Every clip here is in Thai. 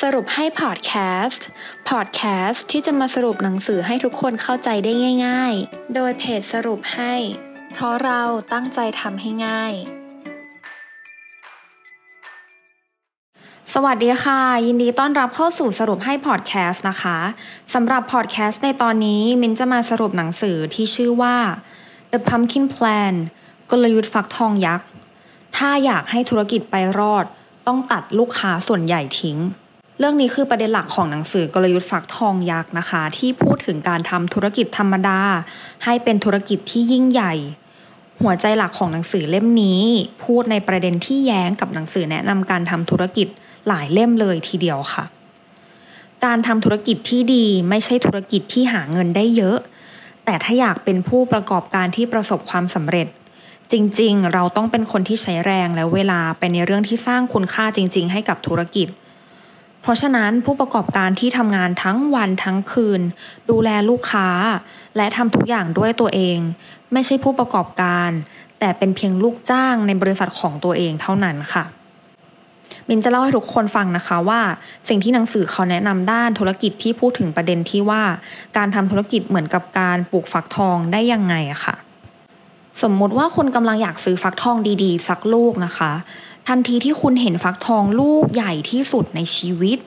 สรุปให้พอดแคสต์ พอดแคสต์ที่จะมาสรุปหนังสือให้ทุกคนเข้าใจได้ง่าย ๆ โดยเพจสรุปให้ เพราะเราตั้งใจทำให้ง่าย สวัสดีค่ะ ยินดีต้อนรับเข้าสู่สรุปให้พอดแคสต์นะคะสำหรับพอดแคสต์ในตอนนี้มินจะมาสรุปหนังสือที่ชื่อว่า The Pumpkin Plan กลยุทธ์ฟักทองยักษ์ ถ้าอยากให้ธุรกิจไปรอด ต้องตัดลูกค้าส่วนใหญ่ทิ้ง เรื่องนี้คือประเด็นหลักของหนังสือกลยุทธ์ฟักทองยักษ์นะคะ ที่พูดถึงการทำธุรกิจธรรมดา ให้เป็นธุรกิจที่ยิ่งใหญ่ หัวใจหลักของหนังสือเล่มนี้ พูดในประเด็นที่แย้งกับหนังสือแนะนำการทำธุรกิจหลายเล่มเลยทีเดียวค่ะ การทำธุรกิจที่ดีไม่ใช่ธุรกิจที่หาเงินได้เยอะ แต่ถ้าอยากเป็นผู้ประกอบการที่ประสบความสำเร็จ จริงๆ เราต้องเป็นคนที่ใช้แรงและเวลาไปในเรื่องที่สร้างคุณค่าจริง ๆ ให้กับธุรกิจเพราะฉะนั้นผู้ประกอบการที่ทำงานทั้งวันทั้งคืน ดูแลลูกค้า และทำทุกอย่างด้วยตัวเอง ไม่ใช่ผู้ประกอบการ แต่เป็นเพียงลูกจ้างในบริษัทของตัวเองเท่านั้นค่ะมินจะเล่าให้ทุกคนฟังนะคะว่า สิ่งที่หนังสือเขาแนะนำด้านธุรกิจที่พูดถึงประเด็นที่ว่า การทำธุรกิจเหมือนกับการปลูกฟักทองได้ยังไงอะค่ะ สมมุติว่าคุณกำลังอยากซื้อฟักทองดีๆ สักลูกนะคะ ทันทีที่คุณเห็นฟักทองลูกใหญ่ที่สุดในชีวิต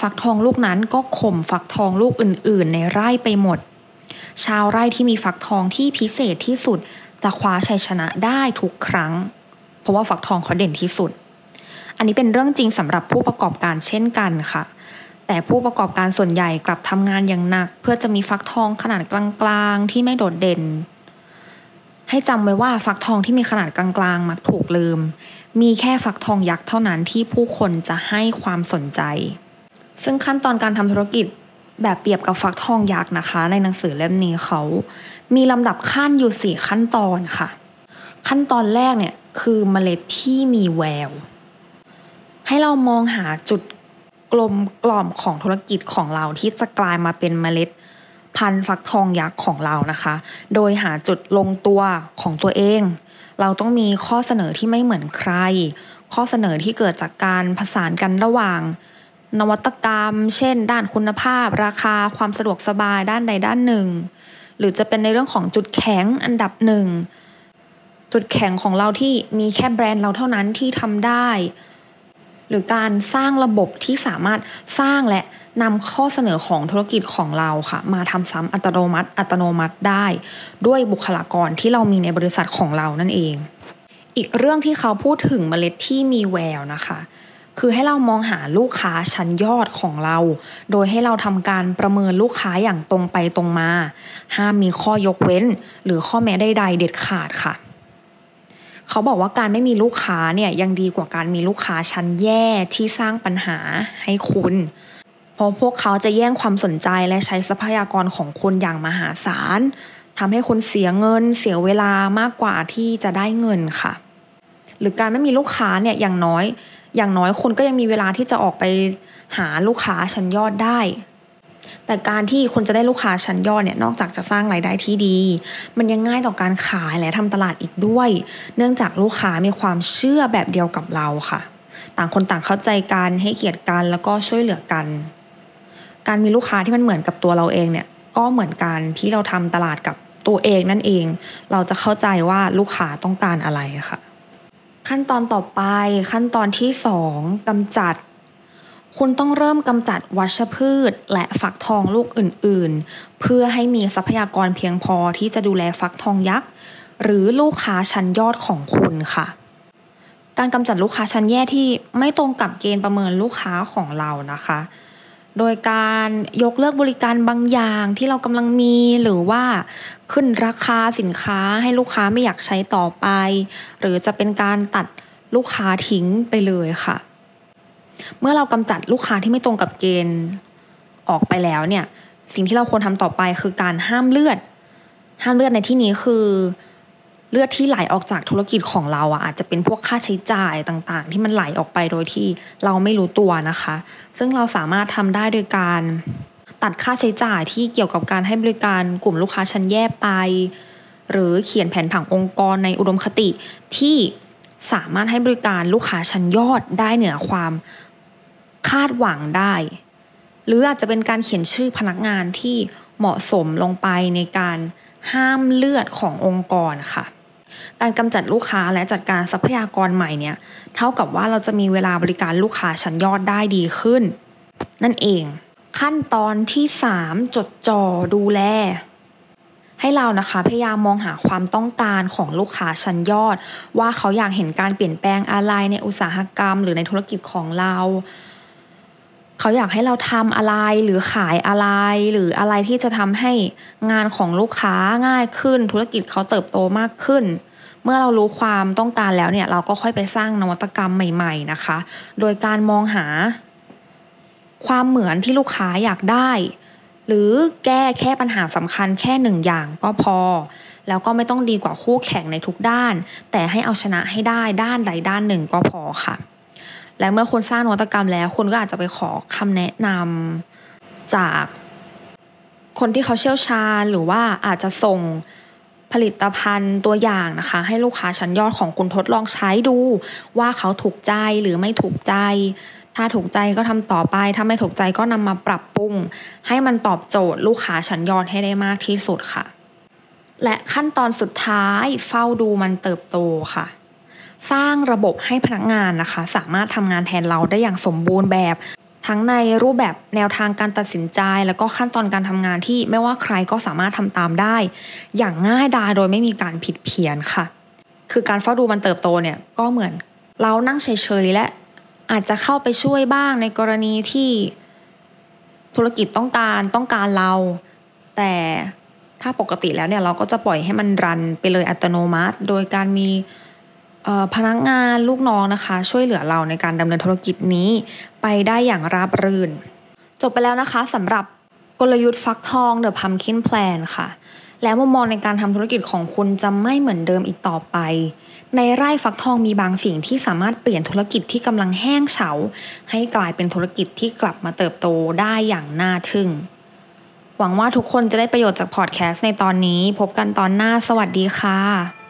ฟักทองลูกนั้นก็ข่มฟักทองลูกอื่นๆ ในไร่ไปหมด ชาวไร่ที่มีฟักทองที่พิเศษที่สุด จะคว้าชัยชนะได้ทุกครั้ง เพราะว่าฟักทองเขาเด่นที่สุด อันนี้เป็นเรื่องจริงสำหรับผู้ประกอบการเช่นกันค่ะ แต่ผู้ประกอบการส่วนใหญ่กลับทำงานอย่างหนัก เพื่อจะมีฟักทองขนาดกลางๆ ที่ไม่โดดเด่น ให้จำไว้ว่าฟักทองที่มีขนาดกลางๆ มักถูกลืม มีแค่ฟักทองยักษ์เท่านั้นที่ผู้คนจะให้ความสนใจ ซึ่งขั้นตอนการทำธุรกิจแบบเปรียบกับฟักทองยักษ์นะคะ ในหนังสือเล่มนี้เขา มีลำดับขั้นอยู่สี่ขั้นตอนค่ะ ขั้นตอนแรกเนี่ยคือเมล็ดที่มีแวว ให้เรามองหาจุดกลมกล่อมของธุรกิจของเราที่จะกลายมาเป็นเมล็ด พันธุ์ฟักทองยักษ์ของเรานะคะ โดยหาจุดลงตัวของตัวเอง เราต้องมีข้อเสนอที่ไม่เหมือนใคร ข้อเสนอที่เกิดจากการผสานกันระหว่าง นวัตกรรม เช่น ด้านคุณภาพ ราคาความสะดวกสบายด้านใดด้านหนึ่ง หรือจะเป็นในเรื่องของจุดแข็งอันดับหนึ่งจุดแข็งของเราที่มีแค่แบรนด์เราเท่านั้นที่ทำได้ หรือการสร้างระบบที่สามารถสร้างและ นำข้อเสนอของธุรกิจของเราค่ะ มาทำซ้ำอัตโนมัติ อัตโนมัติได้ ด้วยบุคลากรที่เรามีในบริษัทของเรานั่นเอง อีกเรื่องที่เขาพูดถึงเมล็ดที่มีแววนะคะ คือให้เรามองหาลูกค้าชั้นยอดของเรา โดยให้เราทำการประเมินลูกค้าอย่างตรงไปตรงมา ห้ามมีข้อยกเว้น หรือข้อแม้ใดๆเด็ดขาดค่ะเขาบอกว่าการไม่มีลูกค้าเนี่ยยังดีกว่าการมีลูกค้าชั้นแย่ที่สร้างปัญหาให้คุณ เพราะพวกเขาจะแย่งความสนใจและใช้ทรัพยากรของคุณอย่างมหาศาลทำให้คุณเสียเงิน เสียเวลามากกว่าที่จะได้เงินค่ะ หรือการไม่มีลูกค้าเนี่ยอย่างน้อย อย่างน้อยคุณก็ยังมีเวลาที่จะออกไปหาลูกค้าชั้นยอดได้ แต่การที่คุณจะได้ลูกค้าชั้นยอดเนี่ยนอกจากจะสร้างรายได้ที่ดี มันยังง่ายต่อการขายและทำตลาดอีกด้วย เนื่องจากลูกค้ามีความเชื่อแบบเดียวกับเราค่ะ ต่างคนต่างเข้าใจกันให้เกียรติกันแล้วก็ช่วยเหลือกัน การมีลูกค้าที่มันเหมือนกับตัวเราเองเนี่ยก็เหมือนกันที่เราทำตลาดกับตัวเองนั่นเอง เราจะเข้าใจว่าลูกค้าต้องการอะไรค่ะ ขั้นตอนต่อไปขั้นตอนที่สองกำจัด คุณต้องเริ่มกำจัดวัชพืช และฟักทองลูกอื่นๆ เพื่อให้มีทรัพยากรเพียงพอที่จะดูแลฟักทองยักษ์หรือลูกค้าชั้นยอดของคุณค่ะการกำจัดลูกค้าชั้นแย่ที่ไม่ตรงกับเกณฑ์ประเมินลูกค้าของเรานะคะ โดยการยกเลิกบริการบางอย่างที่เรากำลังมีหรือว่าขึ้นราคาสินค้าให้ลูกค้าไม่อยากใช้ต่อไป หรือจะเป็นการตัดลูกค้าทิ้งไปเลยค่ะ เมื่อเรากำจัดลูกค้าที่ไม่ตรงกับเกณฑ์ออกไปแล้วเนี่ย สิ่งที่เราควรทำต่อไปคือการห้ามเลือด ห้ามเลือดในที่นี้คือ เลือดที่ไหลออกจากธุรกิจของเราอะอาจจะเป็นพวกค่าใช้จ่ายต่างๆ ที่มันไหลออกไปโดยที่เราไม่รู้ตัวนะคะ ซึ่งเราสามารถทำได้โดยการตัดค่าใช้จ่ายที่เกี่ยวกับการให้บริการกลุ่มลูกค้าชั้นแย่ไป หรือเขียนแผนผังองค์กรในอุดมคติที่สามารถให้บริการลูกค้าชั้นยอดได้เหนือความคาดหวังได้ หรืออาจจะเป็นการเขียนชื่อพนักงานที่เหมาะสมลงไปในการห้ามเลือดขององค์กรค่ะ การกำจัดลูกค้าและจัดการทรัพยากรใหม่เนี่ยเท่ากับว่าเราจะมีเวลาบริการลูกค้าชั้นยอดได้ดีขึ้น นั่นเอง ขั้นตอนที่ 3 จดจ่อดูแล ให้เรานะคะพยายามมองหาความต้องการของลูกค้าชั้นยอด ว่าเขาอยากเห็นการเปลี่ยนแปลงอะไรในอุตสาหกรรม หรือในธุรกิจของเรา เขาอยากให้เราทำอะไรหรือขายอะไร หรืออะไรที่จะทำให้งานของลูกค้าง่ายขึ้น ธุรกิจเขาเติบโตมากขึ้น เมื่อเรารู้ความต้องการแล้วเนี่ย เราก็ค่อยไปสร้างนวัตกรรมใหม่ ๆนะคะ โดยการมองหา ความเหมือนที่ลูกค้าอยากได้ หรือแก้แค่ปัญหาสำคัญแค่หนึ่งอย่างก็พอ แล้วก็ไม่ต้องดีกว่าคู่แข่งในทุกด้าน แต่ให้เอาชนะให้ได้ด้านใดด้านหนึ่งก็พอค่ะ และเมื่อคุณสร้างนวัตกรรมแล้วคุณก็อาจจะไปขอคำแนะนำจากคนที่เขาเชี่ยวชาญหรือว่าอาจจะส่งผลิตภัณฑ์ตัวอย่างนะคะ ให้ลูกค้าชั้นยอดของคุณทดลองใช้ดูว่าเขาถูกใจหรือไม่ถูกใจ ถ้าถูกใจก็ทำต่อไป ถ้าไม่ถูกใจก็นำมาปรับปรุง ให้มันตอบโจทย์ลูกค้าชั้นยอดให้ได้มากที่สุดค่ะ และขั้นตอนสุดท้ายเฝ้าดูมันเติบโตค่ะ สร้างระบบให้พนักงานนะคะ สามารถทำงานแทนเราได้อย่างสมบูรณ์แบบ ทั้งในรูปแบบแนวทางการตัดสินใจ แล้วก็ขั้นตอนการทำงานที่ไม่ว่าใครก็สามารถทำตามได้ อย่างง่ายดายโดยไม่มีการผิดเพี้ยนค่ะ คือการเฝ้าดูมันเติบโตเนี่ยก็เหมือนเรานั่งเฉยๆและอาจจะเข้าไปช่วยบ้างในกรณีที่ธุรกิจต้องการต้องการเรา แต่ถ้าปกติแล้วเนี่ยเราก็จะปล่อยให้มันรันไปเลยอัตโนมัติ โดยการมี พนักงานลูกน้องนะคะ ช่วยเหลือเราในการดำเนินธุรกิจนี้ ไปได้อย่างราบรื่น จบไปแล้วนะคะสำหรับกลยุทธ์ฟักทอง The Pumpkin Plan ค่ะ แล้วมุมมองในการทำธุรกิจของคุณจะไม่เหมือนเดิมอีกต่อไป ในไร่ฟักทองมีบางสิ่งที่สามารถเปลี่ยนธุรกิจที่กำลังแห้งเฉา ให้กลายเป็นธุรกิจที่กลับมาเติบโตได้อย่างน่าทึ่ง หวังว่าทุกคนจะได้ประโยชน์จากพอดแคสต์ในตอนนี้ พบกันตอนหน้าสวัสดีค่ะ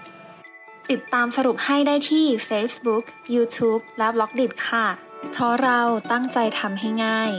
ติดตามสรุปให้ได้ที่ Facebook, YouTube และ b ล็อกดิค่ะ เพราะเราตั้งใจทำให้ง่าย